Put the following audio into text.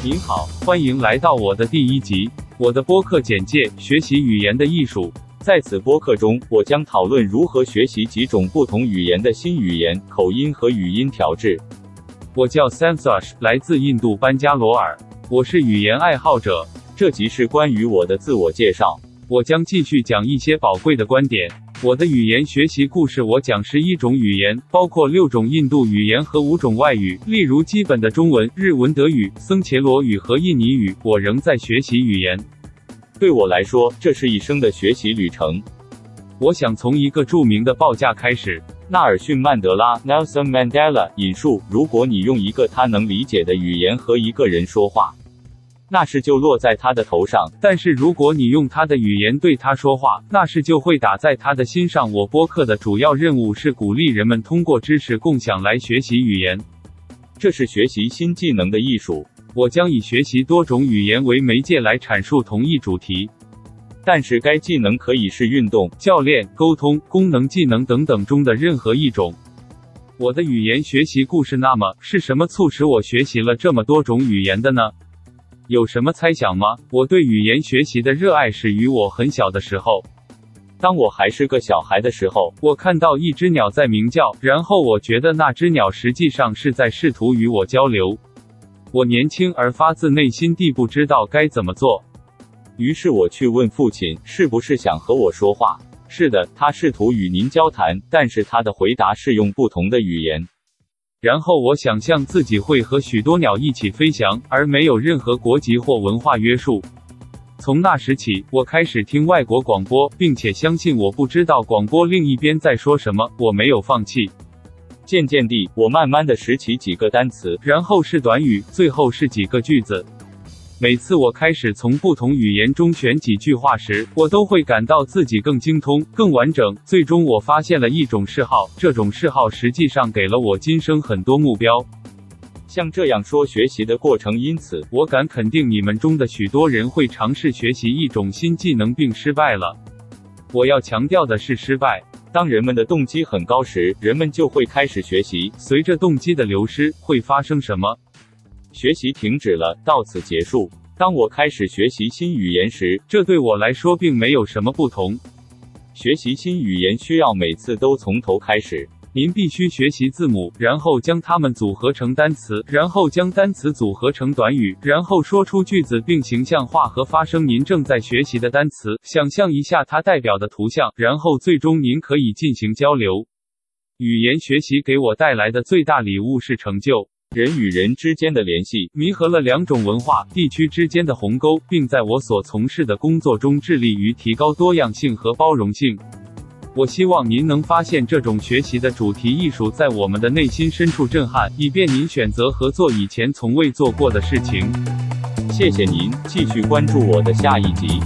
您好，欢迎来到我的第一集。我的播客简介：学习语言的艺术。在此播客中，我将讨论如何学习几种不同语言的新语言、口音和语音调制。我叫 samsash 来自印度班加罗尔。我是语言爱好者。这集是关于我的自我介绍。我将继续讲一些宝贵的观点。我的语言学习故事，我讲十一种语言，包括六种印度语言和五种外语，例如基本的中文、日文、德语、僧伽罗语和印尼语。我仍在学习语言。对我来说，这是一生的学习旅程。我想从一个著名的报价开始。纳尔逊·曼德拉 （Nelson Mandela） 引述：“如果你用一个他能理解的语言和一个人说话。”那事就落在他的头上，但是如果你用他的语言对他说话，那事就会打在他的心上。我播客的主要任务是鼓励人们通过知识共享来学习语言，这是学习新技能的艺术。我将以学习多种语言为媒介来阐述同一主题，但是该技能可以是运动、教练、沟通、功能技能等等中的任何一种。我的语言学习故事，那么是什么促使我学习了这么多种语言的呢？有什么猜想吗？我对语言学习的热爱始于我很小的时候。当我还是个小孩的时候，我看到一只鸟在鸣叫，然后我觉得那只鸟实际上是在试图与我交流。我年轻而发自内心地不知道该怎么做，于是我去问父亲，是不是想和我说话？是的，他试图与您交谈，但是他的回答是用不同的语言。然后我想象自己会和许多鸟一起飞翔，而没有任何国籍或文化约束。从那时起，我开始听外国广播，并且相信我不知道广播另一边在说什么。我没有放弃。渐渐地，我慢慢地拾起几个单词，然后是短语，最后是几个句子。每次我开始从不同语言中选几句话时，我都会感到自己更精通、更完整。最终，我发现了一种嗜好，这种嗜好实际上给了我今生很多目标。像这样说学习的过程，因此我敢肯定，你们中的许多人会尝试学习一种新技能并失败了。我要强调的是失败。当人们的动机很高时，人们就会开始学习。随着动机的流失，会发生什么？学习停止了，到此结束。当我开始学习新语言时，这对我来说并没有什么不同。学习新语言需要每次都从头开始。您必须学习字母，然后将它们组合成单词，然后将单词组合成短语，然后说出句子并形象化和发声您正在学习的单词。想象一下它代表的图像，然后最终您可以进行交流。语言学习给我带来的最大礼物是成就。人与人之间的联系，弥合了两种文化地区之间的鸿沟，并在我所从事的工作中致力于提高多样性和包容性。我希望您能发现这种学习的主题艺术在我们的内心深处震撼，以便您选择合作以前从未做过的事情。谢谢您，继续关注我的下一集。